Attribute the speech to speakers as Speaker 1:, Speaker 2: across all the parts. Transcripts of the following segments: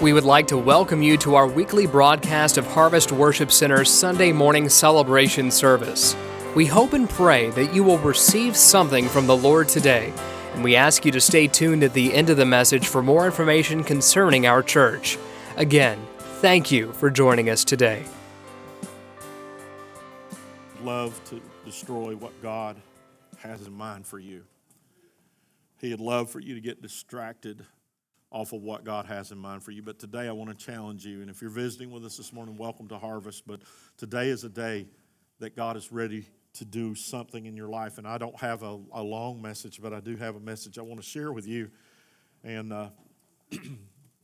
Speaker 1: We would like to welcome you to our weekly broadcast of Harvest Worship Center's Sunday morning celebration service. We hope and pray that you will receive something from the Lord today, and we ask you to stay tuned at the end of the message for more information concerning our church. Again, thank you for joining us today.
Speaker 2: Love to destroy what God has in mind for you. He'd love for you to get distracted off of what God has in mind for you. But today I want to challenge you. And if you're visiting with us this morning, welcome to Harvest. But today is a day that God is ready to do something in your life. And I don't have a, a long message, but I do have a message I want to share with you. And uh,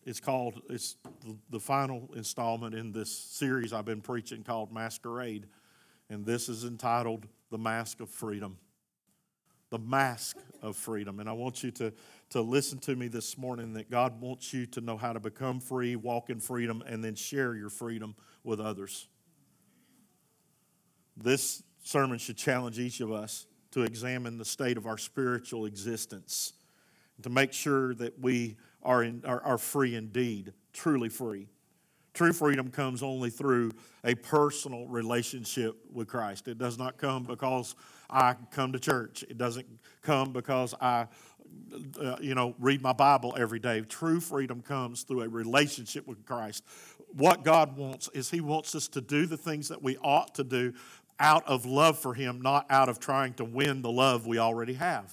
Speaker 2: it's called, it's the final installment in this series I've been preaching called Masquerade. And this is entitled The Mask of Freedom the mask of freedom. And I want you to, to listen to me this morning that God wants you to know how to become free, walk in freedom, and then share your freedom with others. This sermon should challenge each of us to examine the state of our spiritual existence, to make sure that we are, in, are, are free indeed, truly free. True freedom comes only through a personal relationship with Christ. It does not come because I come to church. It doesn't come because I, uh, you know, read my Bible every day. True freedom comes through a relationship with Christ. What God wants is He wants us to do the things that we ought to do out of love for Him, not out of trying to win the love we already have.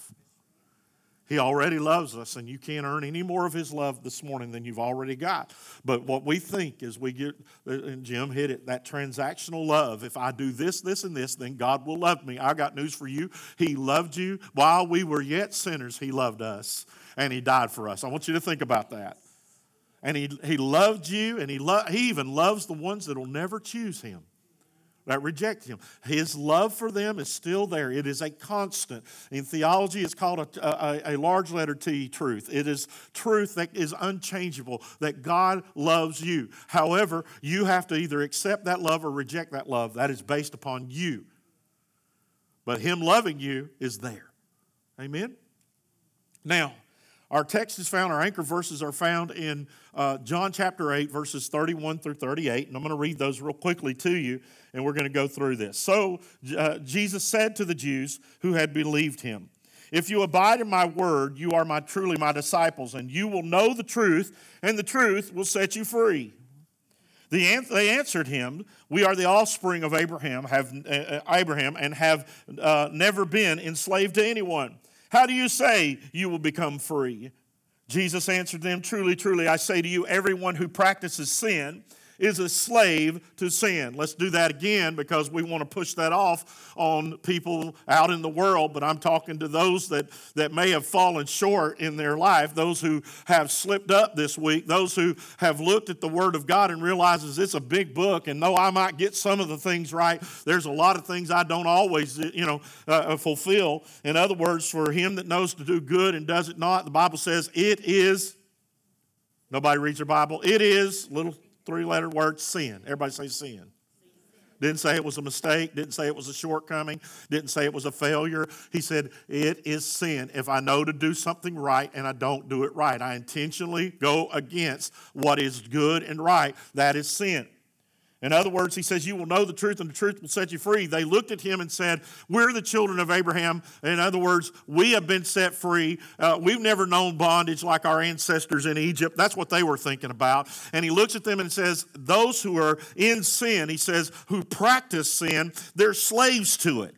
Speaker 2: He already loves us, and you can't earn any more of His love this morning than you've already got. But what we think is we get, and Jim hit it, that transactional love. If I do this, this, and this, then God will love me. I got news for you. He loved you while we were yet sinners, He loved us, and He died for us. I want you to think about that. And He, he loved you, and he, lo- he even loves the ones that will never choose Him that reject him. His love for them is still there. It is a constant. In theology, it's called a, a, a, large letter T truth. It is truth that is unchangeable, that God loves you. However, you have to either accept that love or reject that love. That is based upon you. But Him loving you is there. Amen? Now, our text is found, our anchor verses are found in uh, John chapter 8, verses 31 through 38. And I'm going to read those real quickly to you, and we're going to go through this. So uh, Jesus said to the Jews who had believed him, If you abide in my word, you are my, truly my disciples, and you will know the truth, and the truth will set you free. The, they answered him, "We are the offspring of Abraham, have uh, Abraham, and have uh, never been enslaved to anyone." How do you say you will become free? Jesus answered them, Truly, truly, I say to you, everyone who practices sin is a slave to sin. Let's do that again because we want to push that off on people out in the world, but I'm talking to those that, that may have fallen short in their life, those who have slipped up this week, those who have looked at the Word of God and realizes it's a big book, and though I might get some of the things right, there's a lot of things I don't always, you know, uh, uh fulfill. In other words, for him that knows to do good and does it not, the Bible says it is Nobody reads their Bible. It is, little three letter word sin. Everybody say sin. Didn't say it was a mistake, didn't say it was a shortcoming, didn't say it was a failure. He said, It is sin. If I know to do something right and I don't do it right, I intentionally go against what is good and right. That is sin. In other words, he says, You will know the truth, and the truth will set you free. They looked at him and said, We're the children of Abraham. In other words, we have been set free. Uh, we've never known bondage like our ancestors in Egypt. That's what they were thinking about. And he looks at them and says, Those who are in sin, he says, who practice sin, they're slaves to it.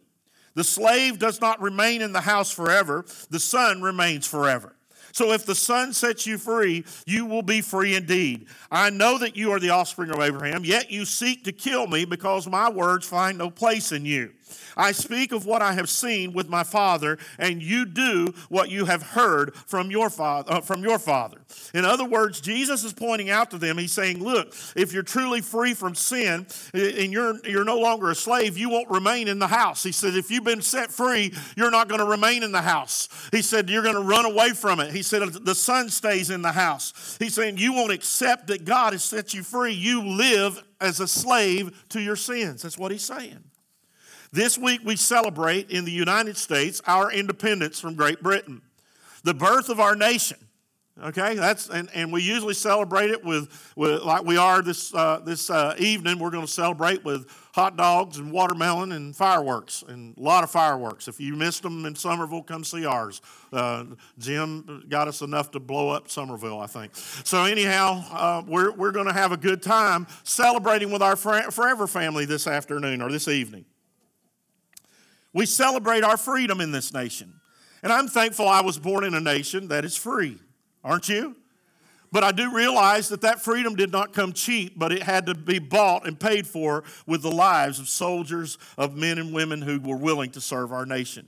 Speaker 2: The slave does not remain in the house forever, the son remains forever. So if the Son sets you free, you will be free indeed. I know that you are the offspring of Abraham, yet you seek to kill me because my words find no place in you. I speak of what I have seen with my father, and you do what you have heard from your father. Uh, from your father. In other words, Jesus is pointing out to them. He's saying, "Look, if you're truly free from sin and you're you're no longer a slave, you won't remain in the house." He said, "If you've been set free, you're not going to remain in the house." He said, "You're going to run away from it." He said, "The son stays in the house." He's saying, "You won't accept that God has set you free. You live as a slave to your sins." That's what he's saying. This week we celebrate in the United States our independence from Great Britain, the birth of our nation. Okay, that's and, and we usually celebrate it with, with like we are this uh, this uh, evening. We're going to celebrate with hot dogs and watermelon and fireworks and a lot of fireworks. If you missed them in Somerville, come see ours. Uh, Jim got us enough to blow up Somerville, I think. So anyhow, uh, we're we're going to have a good time celebrating with our Forever family this afternoon or this evening. We celebrate our freedom in this nation, and I'm thankful I was born in a nation that is free aren't you? But I do realize that that freedom did not come cheap, but it had to be bought and paid for with the lives of soldiers, of men and women who were willing to serve our nation.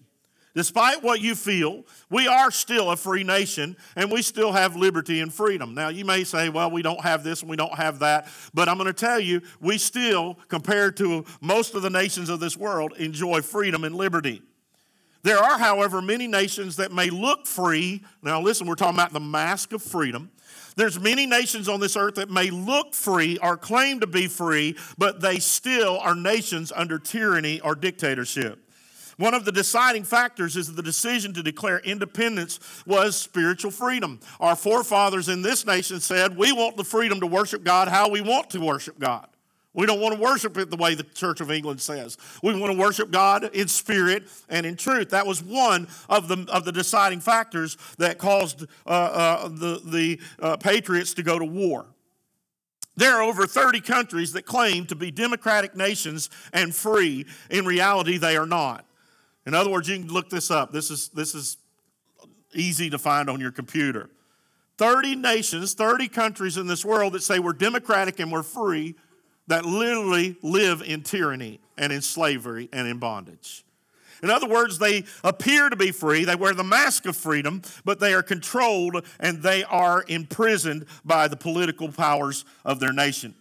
Speaker 2: Despite what you feel, we are still a free nation and we still have liberty and freedom. Now, you may say, well, we don't have this and we don't have that, but I'm going to tell you, we still, compared to most of the nations of this world, enjoy freedom and liberty. There are, however, many nations that may look free. Now, listen, we're talking about the mask of freedom. There's many nations on this earth that may look free or claim to be free, but they still are nations under tyranny or dictatorship. One of the deciding factors is the decision to declare independence was spiritual freedom. Our forefathers in this nation said, We want the freedom to worship God how we want to worship God. We don't want to worship it the way the Church of England says. We want to worship God in spirit and in truth. That was one of the, of the deciding factors that caused uh, uh, the, the uh, patriots to go to war. There are over 30 countries that claim to be democratic nations and free. In reality, they are not. In other words, you can look this up. This is, this is easy to find on your computer. 30 nations, 30 countries in this world that say we're democratic and we're free that literally live in tyranny and in slavery and in bondage. In other words, they appear to be free, they wear the mask of freedom, but they are controlled and they are imprisoned by the political powers of their nation.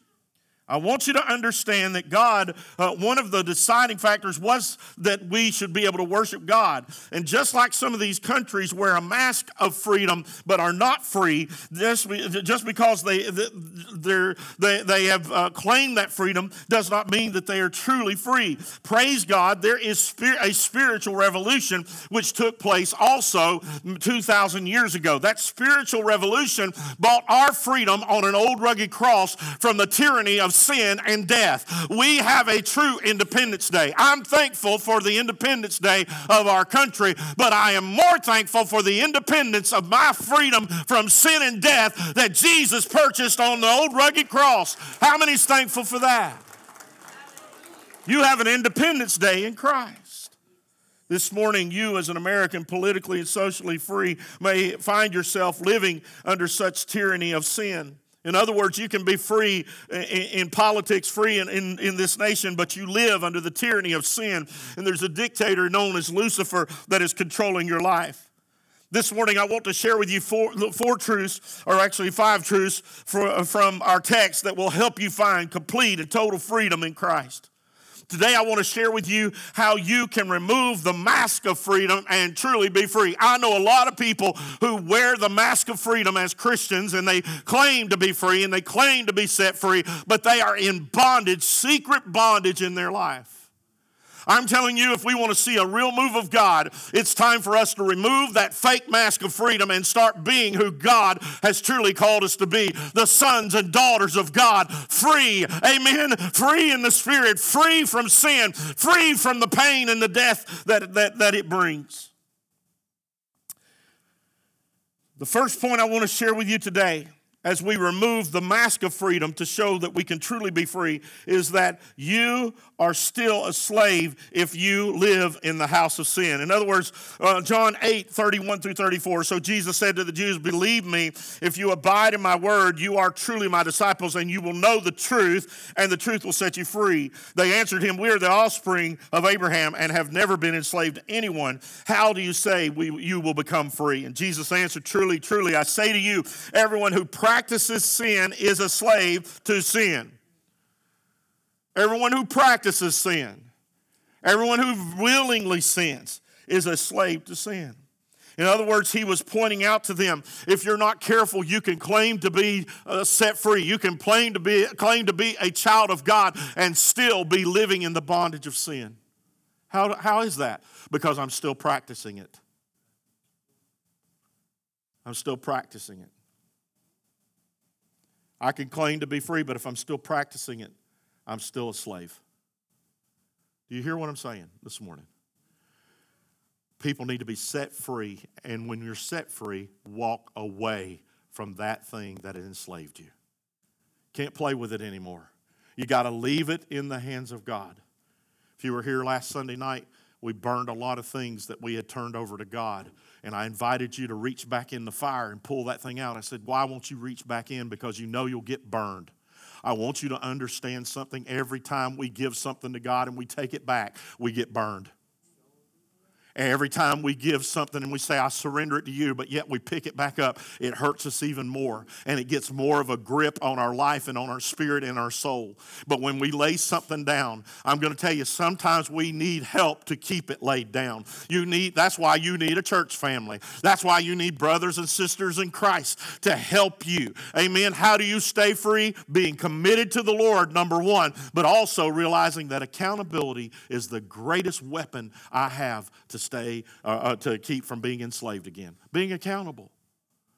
Speaker 2: I want you to understand that God, uh, one of the deciding factors was that we should be able to worship God. And just like some of these countries wear a mask of freedom but are not free, just, just because they, they, they have uh, claimed that freedom does not mean that they are truly free. Praise God, there is a spiritual revolution which took place also 2,000 years ago. That spiritual revolution bought our freedom on an old rugged cross from the tyranny of sin and death. We have a true Independence Day. I'm thankful for the Independence Day of our country, but I am more thankful for the independence of my freedom from sin and death that Jesus purchased on the old rugged cross. How many's thankful for that? You have an Independence Day in Christ. This morning, you, as an American, politically and socially free, may find yourself living under such tyranny of sin. In other words, you can be free in, politics, free in, in, in, this nation, but you live under the tyranny of sin. And there's a dictator known as Lucifer that is controlling your life. This morning, I want to share with you four, four truths, or actually five truths for, from our text that will help you find complete and total freedom in Christ. Today, I want to share with you how you can remove the mask of freedom and truly be free. I know a lot of people who wear the mask of freedom as Christians and they claim to be free and they claim to be set free, but they are in bondage, secret bondage in their life. I'm telling you, if we want to see a real move of God, it's time for us to remove that fake mask of freedom and start being who God has truly called us to be the sons and daughters of God, free, amen, free in the spirit, free from sin, free from the pain and the death that, that, that it brings. The first point I want to share with you today as we remove the mask of freedom to show that we can truly be free is that you are still a slave if you live in the house of sin. In other words, uh, John 8, 31 through 34. So Jesus said to the Jews, Believe me, if you abide in my word, you are truly my disciples, and you will know the truth, and the truth will set you free. They answered him, We are the offspring of Abraham and have never been enslaved to anyone. How do you say we, you will become free? And Jesus answered, Truly, truly, I say to you, everyone who practices sin is a slave to sin. Everyone who practices sin, everyone who willingly sins, is a slave to sin. In other words, he was pointing out to them if you're not careful, you can claim to be uh, set free. You can claim to, be, claim to be a child of God and still be living in the bondage of sin. How, how is that? Because I'm still practicing it. I'm still practicing it. I can claim to be free, but if I'm still practicing it, I'm still a slave. Do you hear what I'm saying this morning? People need to be set free, and when you're set free, walk away from that thing that enslaved you. Can't play with it anymore. You got to leave it in the hands of God. If you were here last Sunday night, we burned a lot of things that we had turned over to God. And I invited you to reach back in the fire and pull that thing out. I said, Why won't you reach back in? Because you know you'll get burned. I want you to understand something. Every time we give something to God and we take it back, we get burned. Every time we give something and we say, I surrender it to you, but yet we pick it back up, it hurts us even more. And it gets more of a grip on our life and on our spirit and our soul. But when we lay something down, I'm going to tell you, sometimes we need help to keep it laid down. You need, that's why you need a church family. That's why you need brothers and sisters in Christ to help you. Amen. How do you stay free? Being committed to the Lord, number one, but also realizing that accountability is the greatest weapon I have to stay, uh, uh, to keep from being enslaved again. Being accountable,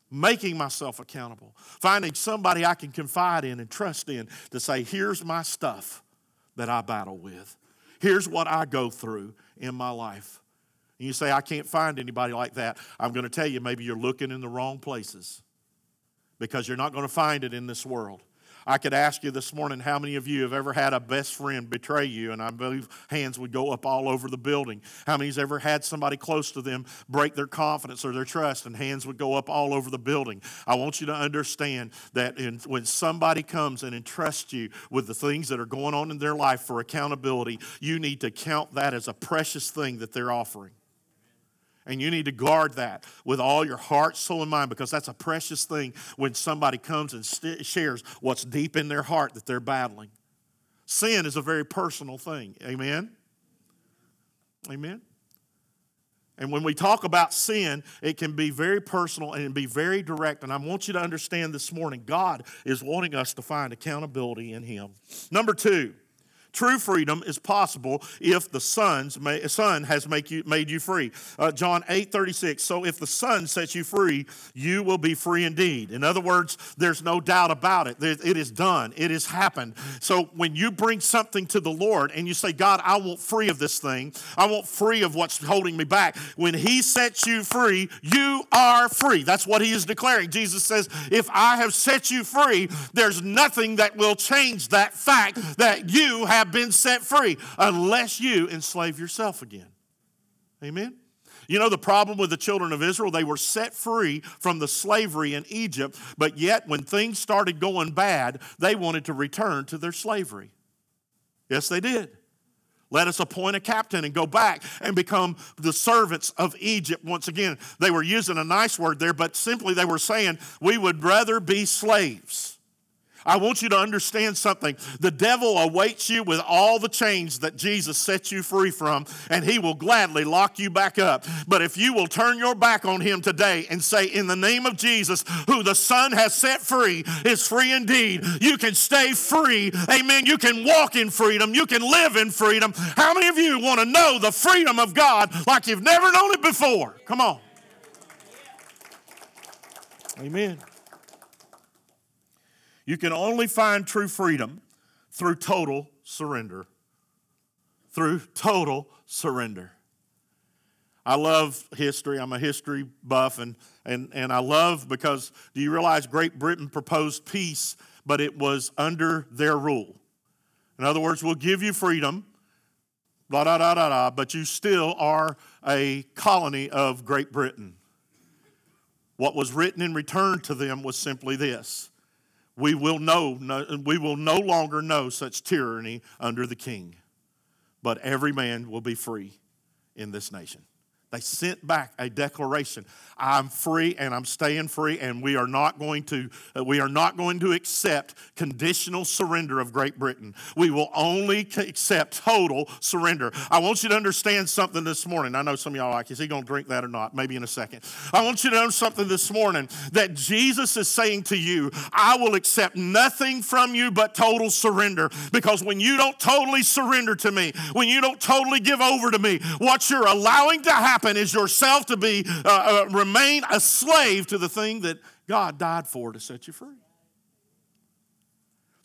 Speaker 2: making myself accountable, finding somebody I can confide in and trust in to say, here's my stuff that I battle with, here's what I go through in my life. And you say, I can't find anybody like that. I'm going to tell you, maybe you're looking in the wrong places because you're not going to find it in this world. I could ask you this morning how many of you have ever had a best friend betray you, and I believe hands would go up all over the building. How many's ever had somebody close to them break their confidence or their trust, and hands would go up all over the building? I want you to understand that in, when somebody comes and entrusts you with the things that are going on in their life for accountability, you need to count that as a precious thing that they're offering. And you need to guard that with all your heart, soul, and mind because that's a precious thing when somebody comes and st- shares what's deep in their heart that they're battling. Sin is a very personal thing. Amen? Amen? And when we talk about sin, it can be very personal and be very direct. And I want you to understand this morning God is wanting us to find accountability in Him. Number two, True freedom is possible if the Son's Son has make you, made you free. Uh, John 8 36. So if the Son sets you free, you will be free indeed. In other words, there's no doubt about it. It is done, it has happened. So when you bring something to the Lord and you say, God, I want free of this thing, I want free of what's holding me back, when He sets you free, you are free. That's what He is declaring. Jesus says, If I have set you free, there's nothing that will change that fact that you have have been set free unless you enslave yourself again. Amen? You know the problem with the children of Israel? They were set free from the slavery in Egypt, but yet when things started going bad, they wanted to return to their slavery. Yes, they did. Let us appoint a captain and go back and become the servants of Egypt once again. They were using a nice word there, but simply they were saying, We would rather be slaves I want you to understand something. The devil awaits you with all the chains that Jesus set you free from, and he will gladly lock you back up. But if you will turn your back on him today and say, In the name of Jesus, who the Son has set free is free indeed, you can stay free. Amen. You can walk in freedom. You can live in freedom. How many of you want to know the freedom of God like you've never known it before? Come on. Amen. You can only find true freedom through total surrender. Through total surrender. I love history. I'm a history buff, and, and, and I love because do you realize Great Britain proposed peace, but it was under their rule? In other words, we'll give you freedom, blah, da, da, da, da, but you still are a colony of Great Britain. What was written in return to them was simply this we will know we will no longer know such tyranny under the king. But every man will be free in this nation they sent back a declaration I'm free and I'm staying free, and we are not going to uh, we are not going to accept conditional surrender of Great Britain. We will only accept total surrender. I want you to understand something this morning. I know some of y'all like, is he going to drink that or not? Maybe in a second. I want you to know something this morning that Jesus is saying to you, I will accept nothing from you but total surrender. Because when you don't totally surrender to me, when you don't totally give over to me, what you're allowing to happen happen is yourself to be uh, uh, remain a slave to the thing that God died for to set you free.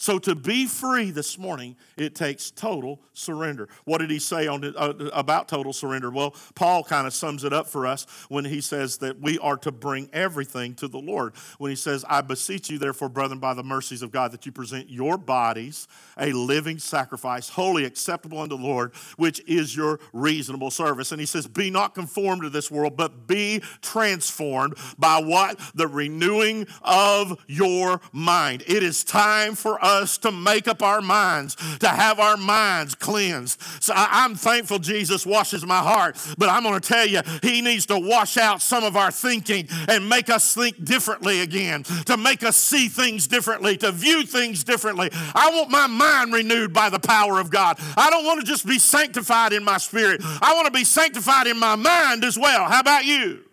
Speaker 2: So to be free this morning, it takes total surrender. What did he say on uh, about total surrender? Well, Paul kind of sums it up for us when he says that we are to bring everything to the Lord. When he says, "I beseech you, therefore, brethren, by the mercies of God, that you present your bodies a living sacrifice, holy, acceptable unto the Lord, which is your reasonable service." And he says, "Be not conformed to this world, but be transformed by what the renewing of your mind." It is time for us to make up our minds, to have our minds cleansed. So I, am thankful Jesus washes my heart, but I'm going to tell you, He needs to wash out some of our thinking and make us think differently again, to make us see things differently, to view things differently. I want my mind renewed by the power of God. I don't want to just be sanctified in my spirit, I want to be sanctified in my mind as well. How about you?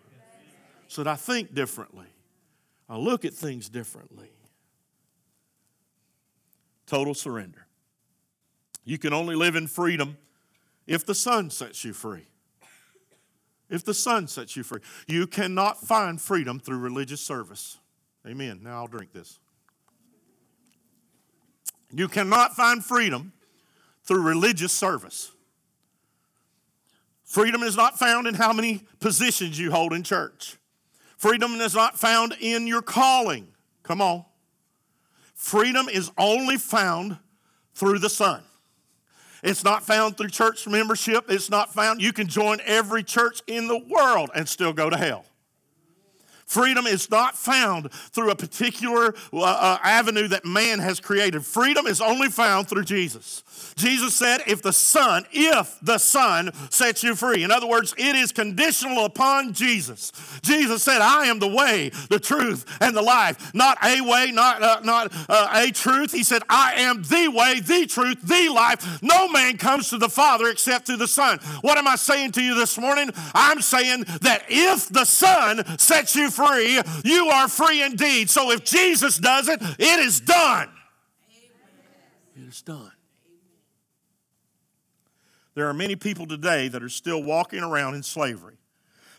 Speaker 2: So that I think differently, I look at things differently. Total surrender. You can only live in freedom if the Son sets you free. If the Son sets you free. You cannot find freedom through religious service. Amen. Now I'll drink this. You cannot find freedom through religious service. Freedom is not found in how many positions you hold in church. Freedom is not found in your calling. Come on. Freedom is only found through the Son. It's not found through church membership. It's not found. You can join every church in the world and still go to hell. Freedom is not found through a particular uh, uh, avenue that man has created. Freedom is only found through Jesus. Jesus said, if the Son, if the Son sets you free. In other words, it is conditional upon Jesus. Jesus said, I am the way, the truth, and the life. Not a way, not, uh, not uh, a truth. He said, I am the way, the truth, the life. No man comes to the Father except through the Son. What am I saying to you this morning? I'm saying that if the Son sets you free, you are free indeed. So if Jesus does it, it is done. It is done. There are many people today that are still walking around in slavery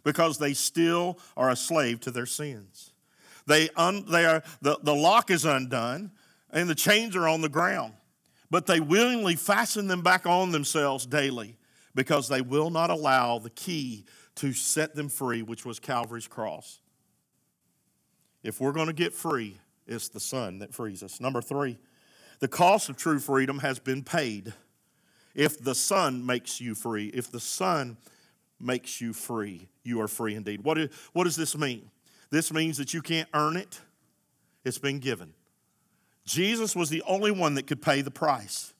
Speaker 2: because they still are a slave to their sins. They, un, they are, the, the lock is undone and the chains are on the ground, but they willingly fasten them back on themselves daily because they will not allow the key to set them free, which was Calvary's cross. If we're going to get free, it's the Son that frees us. Number three, the cost of true freedom has been paid. If the Son makes you free, if the Son makes you free, you are free indeed. What, is, what does this mean? This means that you can't earn it, it's been given. Jesus was the only one that could pay the price.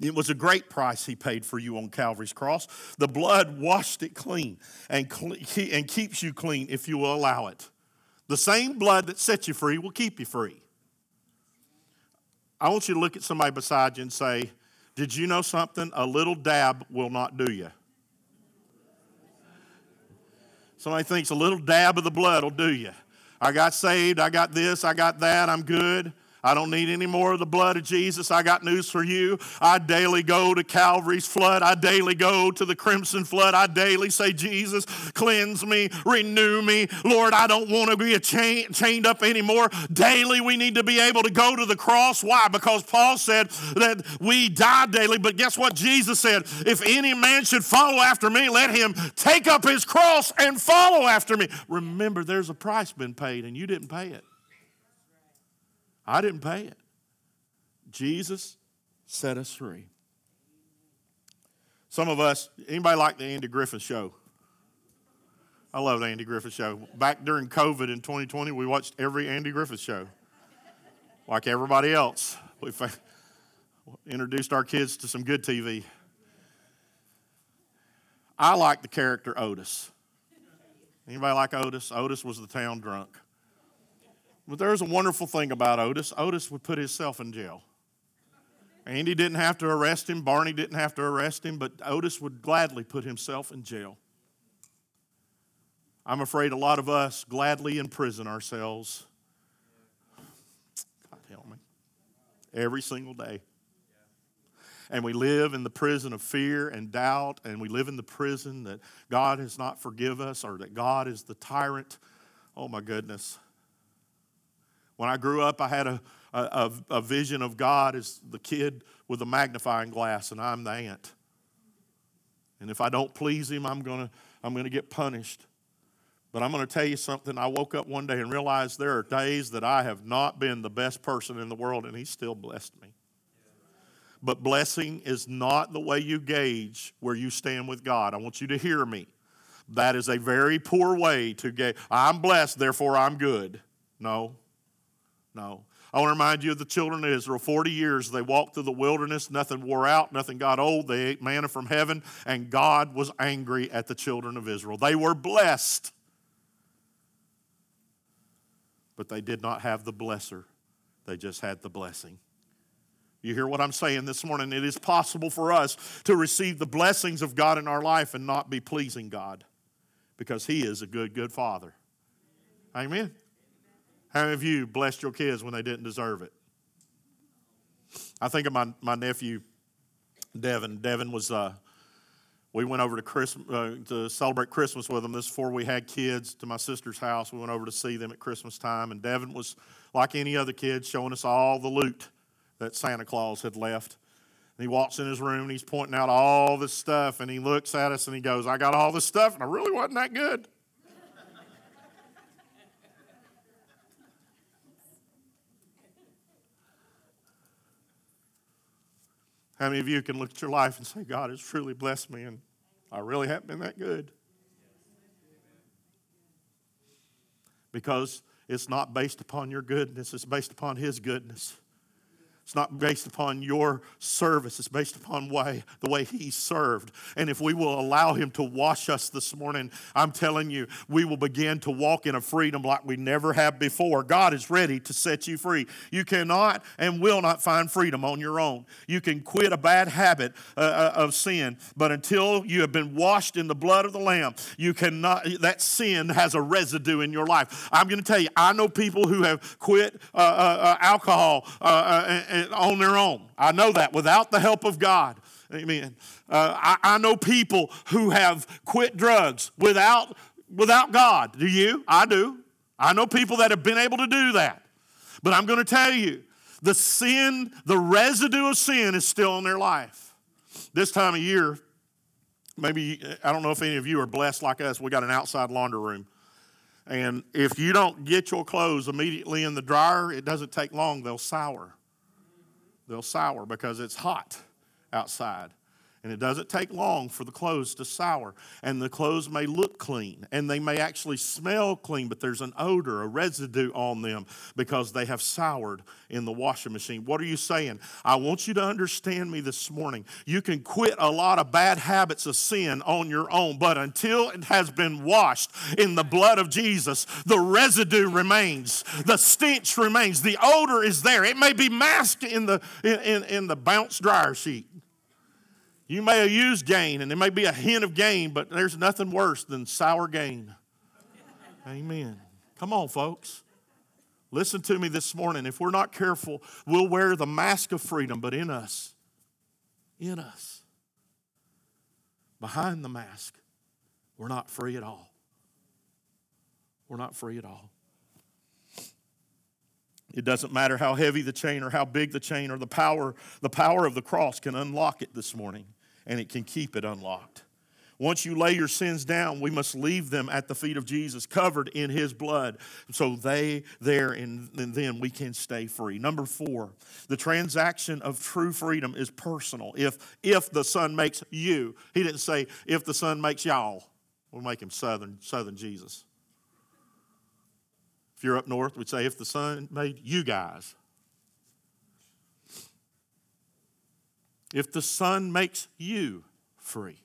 Speaker 2: It was a great price he paid for you on Calvary's cross. The blood washed it clean and, and keeps you clean if you will allow it. The same blood that sets you free will keep you free. I want you to look at somebody beside you and say, Did you know something? A little dab will not do you. Somebody thinks a little dab of the blood will do you. I got saved, I got this, I got that, I'm good. I don't need any more of the blood of Jesus. I got news for you. I daily go to Calvary's flood. I daily go to the crimson flood. I daily say, Jesus, cleanse me, renew me. Lord, I don't want to be chain, chained up anymore. Daily, we need to be able to go to the cross. Why? Because Paul said that we die daily. But guess what Jesus said? If any man should follow after me, let him take up his cross and follow after me. Remember, there's a price been paid, and you didn't pay it. I didn't pay it. Jesus set us free. Some of us, anybody like the Andy Griffith show? I love the Andy Griffith show. Back during COVID in 2020, we watched every Andy Griffith show. Like everybody else, we introduced our kids to some good TV. I like the character Otis. Anybody like Otis? Otis was the town drunk. But there's a wonderful thing about Otis. Otis would put himself in jail. Andy didn't have to arrest him, Barney didn't have to arrest him, but Otis would gladly put himself in jail. I'm afraid a lot of us gladly imprison ourselves. God help me. Every single day. And we live in the prison of fear and doubt, and we live in the prison that God has not forgive us or that God is the tyrant. Oh my goodness. When I grew up, I had a, a, a vision of God as the kid with a magnifying glass, and I'm the ant. And if I don't please him, I'm going to I'm going to get punished. But I'm going to tell you something. I woke up one day and realized there are days that I have not been the best person in the world, and He still blessed me. But blessing is not the way you gauge where you stand with God. I want you to hear me. That is a very poor way to gauge. I'm blessed, therefore I'm good. No, no. I want to remind you of the children of Israel. 40 years they walked through the wilderness, nothing wore out, nothing got old. They ate manna from heaven, and God was angry at the children of Israel. They were blessed but they did not have the blesser, they just had the blessing. You hear what I'm saying this morning? It is possible for us to receive the blessings of God in our life and not be pleasing God because He is a good, good Father. Amen. How of you blessed your kids when they didn't deserve it? I think of my, my nephew, Devin. Devin was uh, we went over to Christmas uh, to celebrate Christmas with them. This before we had kids to my sister's house. We went over to see them at Christmas time, and Devin was like any other kid, showing us all the loot that Santa Claus had left. And he walks in his room and he's pointing out all this stuff, and he looks at us and he goes, "I got all this stuff, and I really wasn't that good." How many of you can look at your life and say, God has truly blessed me and I really haven't been that good? Because it's not based upon your goodness, it's based upon His goodness. It's not based upon your service, it's based upon way, the way He served. And if we will allow Him to wash us this morning, I'm telling you, we will begin to walk in a freedom like we never have before. God is ready to set you free. You cannot and will not find freedom on your own. You can quit a bad habit uh, uh of sin, but until you have been washed in the blood of the Lamb, you cannot, that sin has a residue in your life. I'm going to tell you, I know people who have quit uh, uh, uh alcohol uh, on their own. I know that without the help of God. Amen. Uh, I, I know people who have quit drugs without, without God. Do you? I do. I know people that have been able to do that. But I'm going to tell you the sin, the residue of sin is still in their life. This time of year, maybe, I don't know if any of you are blessed like us. We got an outside laundry room. And if you don't get your clothes immediately in the dryer, it doesn't take long, they'll sour they'll sour because it's hot outside. And it doesn't take long for the clothes to sour. And the clothes may look clean and they may actually smell clean, but there's an odor, a residue on them because they have soured in the washing machine. What are you saying? I want you to understand me this morning. You can quit a lot of bad habits of sin on your own, but until it has been washed in the blood of Jesus, the residue remains, the stench remains, the odor is there. It may be masked in the, in, in, in the bounce dryer sheet. You may have used Gain, and there may be a hint of Gain, but there's nothing worse than sour Gain. Amen. Come on, folks. Listen to me this morning. If we're not careful, we'll wear the mask of freedom, but in us, in us, behind the mask, we're not free at all. We're not free at all. It doesn't matter how heavy the chain or how big the chain or the power, the power of the cross can unlock it this morning and it can keep it unlocked. Once you lay your sins down, we must leave them at the feet of Jesus, covered in his blood, so they there and, then we can stay free. Number four, the transaction of true freedom is personal. If if the Son makes you, he didn't say if the Son makes y'all. We'll make him Southern, Southern Jesus. If you're up north, we'd say if the Son made you guys. If the Son makes you free,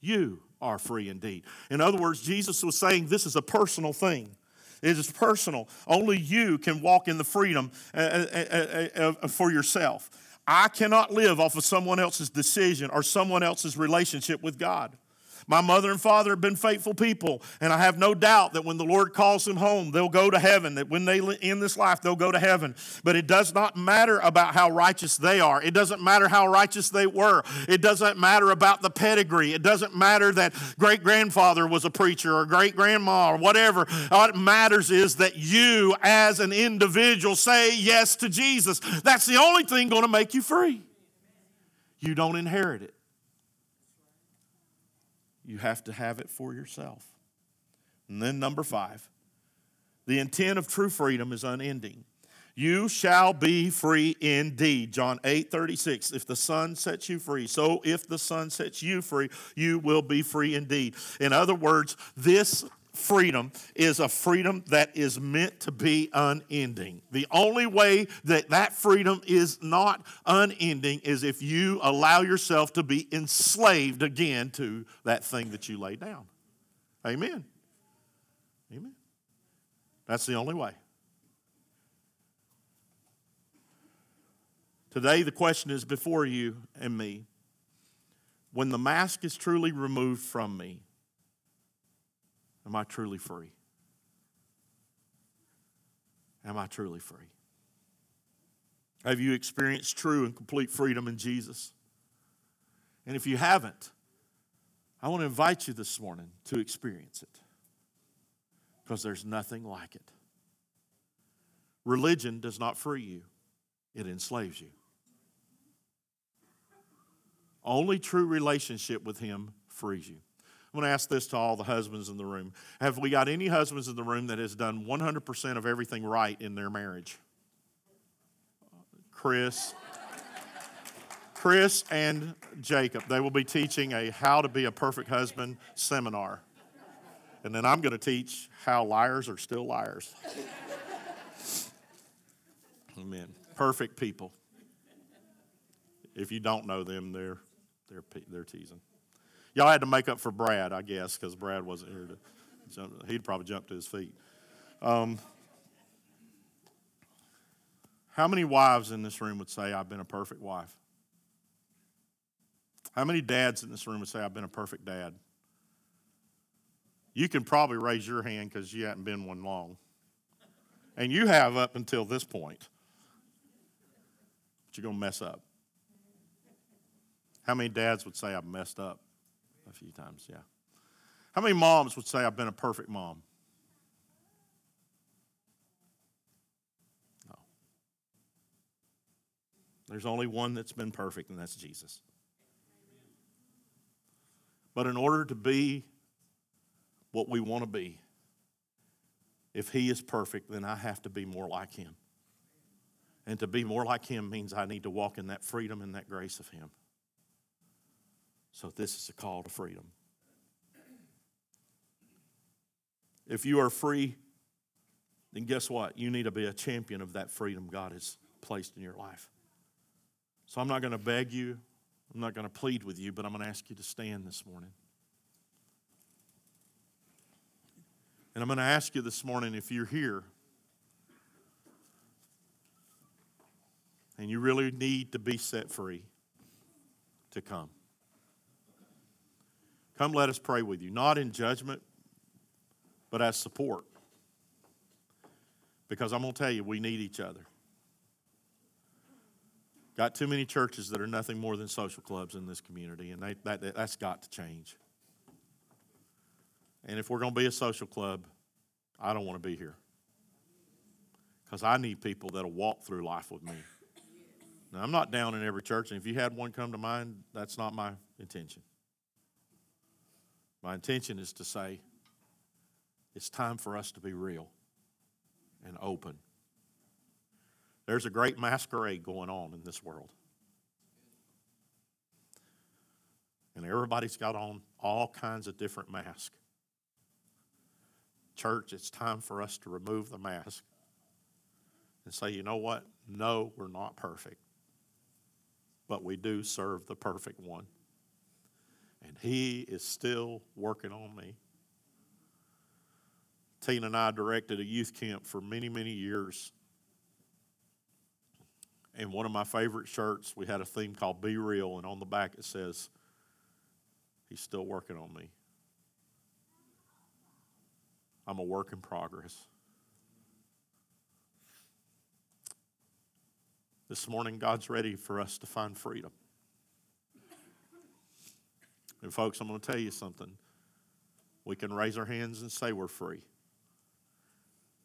Speaker 2: you are free indeed. In other words, Jesus was saying this is a personal thing. It is personal. Only you can walk in the freedom uh, uh, uh, for yourself. I cannot live off of someone else's decision or someone else's relationship with God. My mother and father have been faithful people, and I have no doubt that when the Lord calls them home, they'll go to heaven, that when they end this life, they'll go to heaven. But it does not matter about how righteous they are. It doesn't matter how righteous they were. It doesn't matter about the pedigree. It doesn't matter that great grandfather was a preacher or great grandma or whatever. What matters is that you, as an individual, say yes to Jesus. That's the only thing going to make you free. You don't inherit it. You have to have it for yourself. And then, number five, the intent of true freedom is unending. You shall be free indeed. John 8 36. If the Son sets you free, so if the Son sets you free, you will be free indeed. In other words, this freedom is a freedom that is meant to be unending. The only way that that freedom is not unending is if you allow yourself to be enslaved again to that thing that you laid down. Amen. Amen. That's the only way. Today, the question is before you and me when the mask is truly removed from me, Am I truly free? Am I truly free? Have you experienced true and complete freedom in Jesus? And if you haven't, I want to invite you this morning to experience it because there's nothing like it. Religion does not free you, it enslaves you. Only true relationship with Him frees you. I'm going to ask this to all the husbands in the room. Have we got any husbands in the room that has done 100% of everything right in their marriage? Chris. Chris and Jacob. They will be teaching a How to Be a Perfect Husband seminar. And then I'm going to teach how liars are still liars. Amen. Perfect people. If you don't know them, they're, they're, they're teasing. Y'all had to make up for Brad, I guess, because Brad wasn't here to jump. He'd probably jump to his feet. Um, how many wives in this room would say, I've been a perfect wife? How many dads in this room would say, I've been a perfect dad? You can probably raise your hand because you haven't been one long. And you have up until this point. But you're going to mess up. How many dads would say, I've messed up? Few times, yeah. How many moms would say, I've been a perfect mom? No. There's only one that's been perfect, and that's Jesus. But in order to be what we want to be, if He is perfect, then I have to be more like Him. And to be more like Him means I need to walk in that freedom and that grace of Him. So, this is a call to freedom. If you are free, then guess what? You need to be a champion of that freedom God has placed in your life. So, I'm not going to beg you, I'm not going to plead with you, but I'm going to ask you to stand this morning. And I'm going to ask you this morning if you're here and you really need to be set free to come. Come, let us pray with you, not in judgment, but as support. Because I'm going to tell you, we need each other. Got too many churches that are nothing more than social clubs in this community, and they, that, that's got to change. And if we're going to be a social club, I don't want to be here. Because I need people that'll walk through life with me. Now, I'm not down in every church, and if you had one come to mind, that's not my intention. My intention is to say it's time for us to be real and open. There's a great masquerade going on in this world. And everybody's got on all kinds of different masks. Church, it's time for us to remove the mask and say, you know what? No, we're not perfect, but we do serve the perfect one and He is still working on me. Tina and I directed a youth camp for many, many years. And one of my favorite shirts, we had a theme called Be Real, and on the back it says, He's still working on me. I'm a work in progress. This morning, God's ready for us to find freedom. And, folks, I'm going to tell you something. We can raise our hands and say we're free.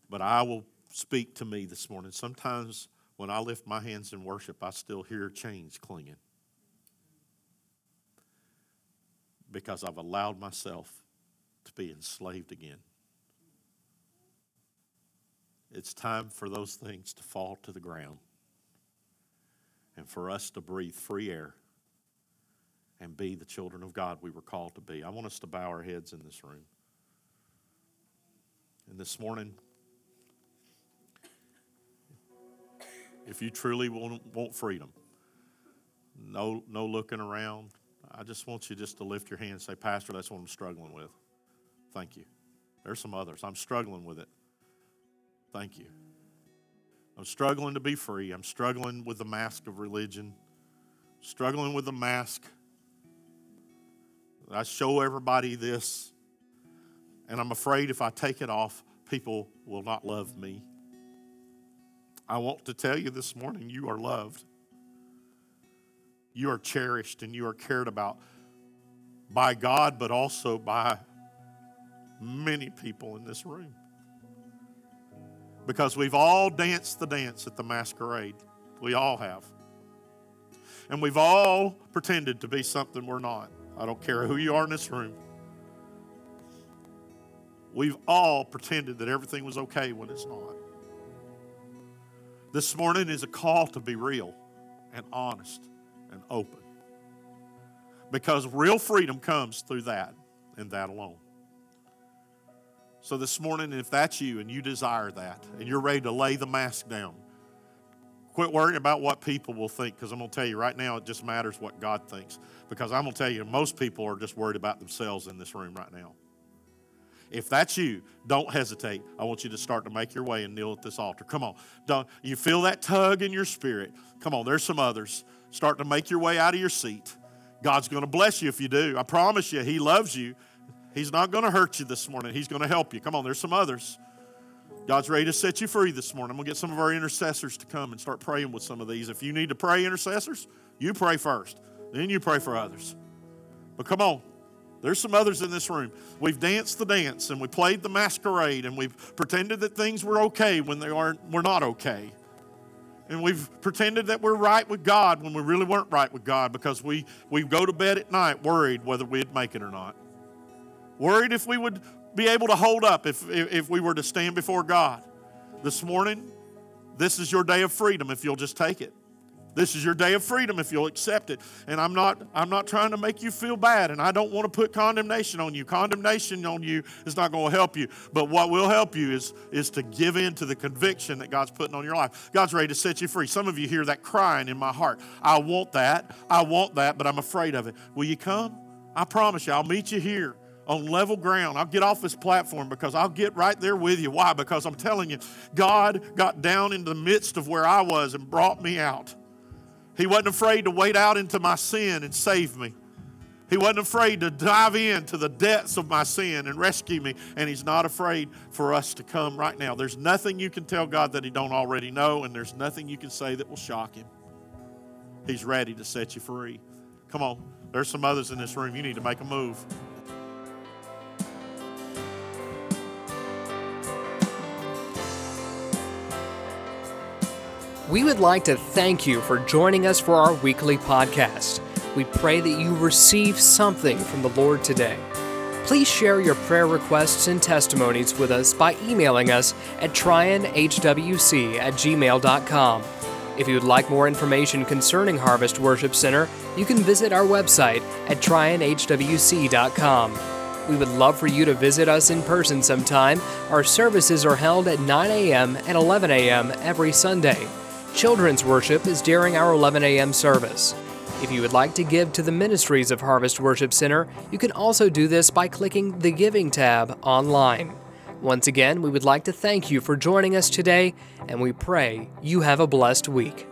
Speaker 2: But I will speak to me this morning. Sometimes when I lift my hands in worship, I still hear chains clinging because I've allowed myself to be enslaved again. It's time for those things to fall to the ground and for us to breathe free air and be the children of God we were called to be. I want us to bow our heads in this room. And this morning, if you truly want, freedom, no, no looking around, I just want you just to lift your hand and say, Pastor, that's what I'm struggling with. Thank you. There's some others. I'm struggling with it. Thank you. I'm struggling to be free. I'm struggling with the mask of religion, struggling with the mask. I show everybody this, and I'm afraid if I take it off, people will not love me. I want to tell you this morning you are loved. You are cherished and you are cared about by God, but also by many people in this room. Because we've all danced the dance at the masquerade. We all have. And we've all pretended to be something we're not. I don't care who you are in this room. We've all pretended that everything was okay when it's not. This morning is a call to be real and honest and open. Because real freedom comes through that and that alone. So, this morning, if that's you and you desire that and you're ready to lay the mask down, quit worrying about what people will think because I'm going to tell you right now, it just matters what God thinks. Because I'm going to tell you, most people are just worried about themselves in this room right now. If that's you, don't hesitate. I want you to start to make your way and kneel at this altar. Come on. Don't you feel that tug in your spirit? Come on, there's some others. Start to make your way out of your seat. God's going to bless you if you do. I promise you, He loves you. He's not going to hurt you this morning. He's going to help you. Come on, there's some others. God's ready to set you free this morning. I'm going to get some of our intercessors to come and start praying with some of these. If you need to pray, intercessors, you pray first. Then you pray for others. But come on, there's some others in this room. We've danced the dance and we played the masquerade and we've pretended that things were okay when they aren't, were not okay. And we've pretended that we're right with God when we really weren't right with God because we, we go to bed at night worried whether we'd make it or not. Worried if we would be able to hold up if, if we were to stand before God. This morning, this is your day of freedom if you'll just take it. This is your day of freedom if you'll accept it. And I'm not I'm not trying to make you feel bad and I don't want to put condemnation on you. Condemnation on you is not going to help you. But what will help you is is to give in to the conviction that God's putting on your life. God's ready to set you free. Some of you hear that crying in my heart. I want that. I want that, but I'm afraid of it. Will you come? I promise you I'll meet you here on level ground. I'll get off this platform because I'll get right there with you. Why? Because I'm telling you, God got down into the midst of where I was and brought me out. He wasn't afraid to wade out into my sin and save me. He wasn't afraid to dive into the depths of my sin and rescue me, and he's not afraid for us to come right now. There's nothing you can tell God that he don't already know, and there's nothing you can say that will shock him. He's ready to set you free. Come on. There's some others in this room. You need to make a move.
Speaker 1: We would like to thank you for joining us for our weekly podcast. We pray that you receive something from the Lord today. Please share your prayer requests and testimonies with us by emailing us at trionhwc at gmail.com. If you would like more information concerning Harvest Worship Center, you can visit our website at trionhwc.com. We would love for you to visit us in person sometime. Our services are held at 9 a.m. and 11 a.m. every Sunday. Children's worship is during our 11 a.m. service. If you would like to give to the ministries of Harvest Worship Center, you can also do this by clicking the Giving tab online. Once again, we would like to thank you for joining us today, and we pray you have a blessed week.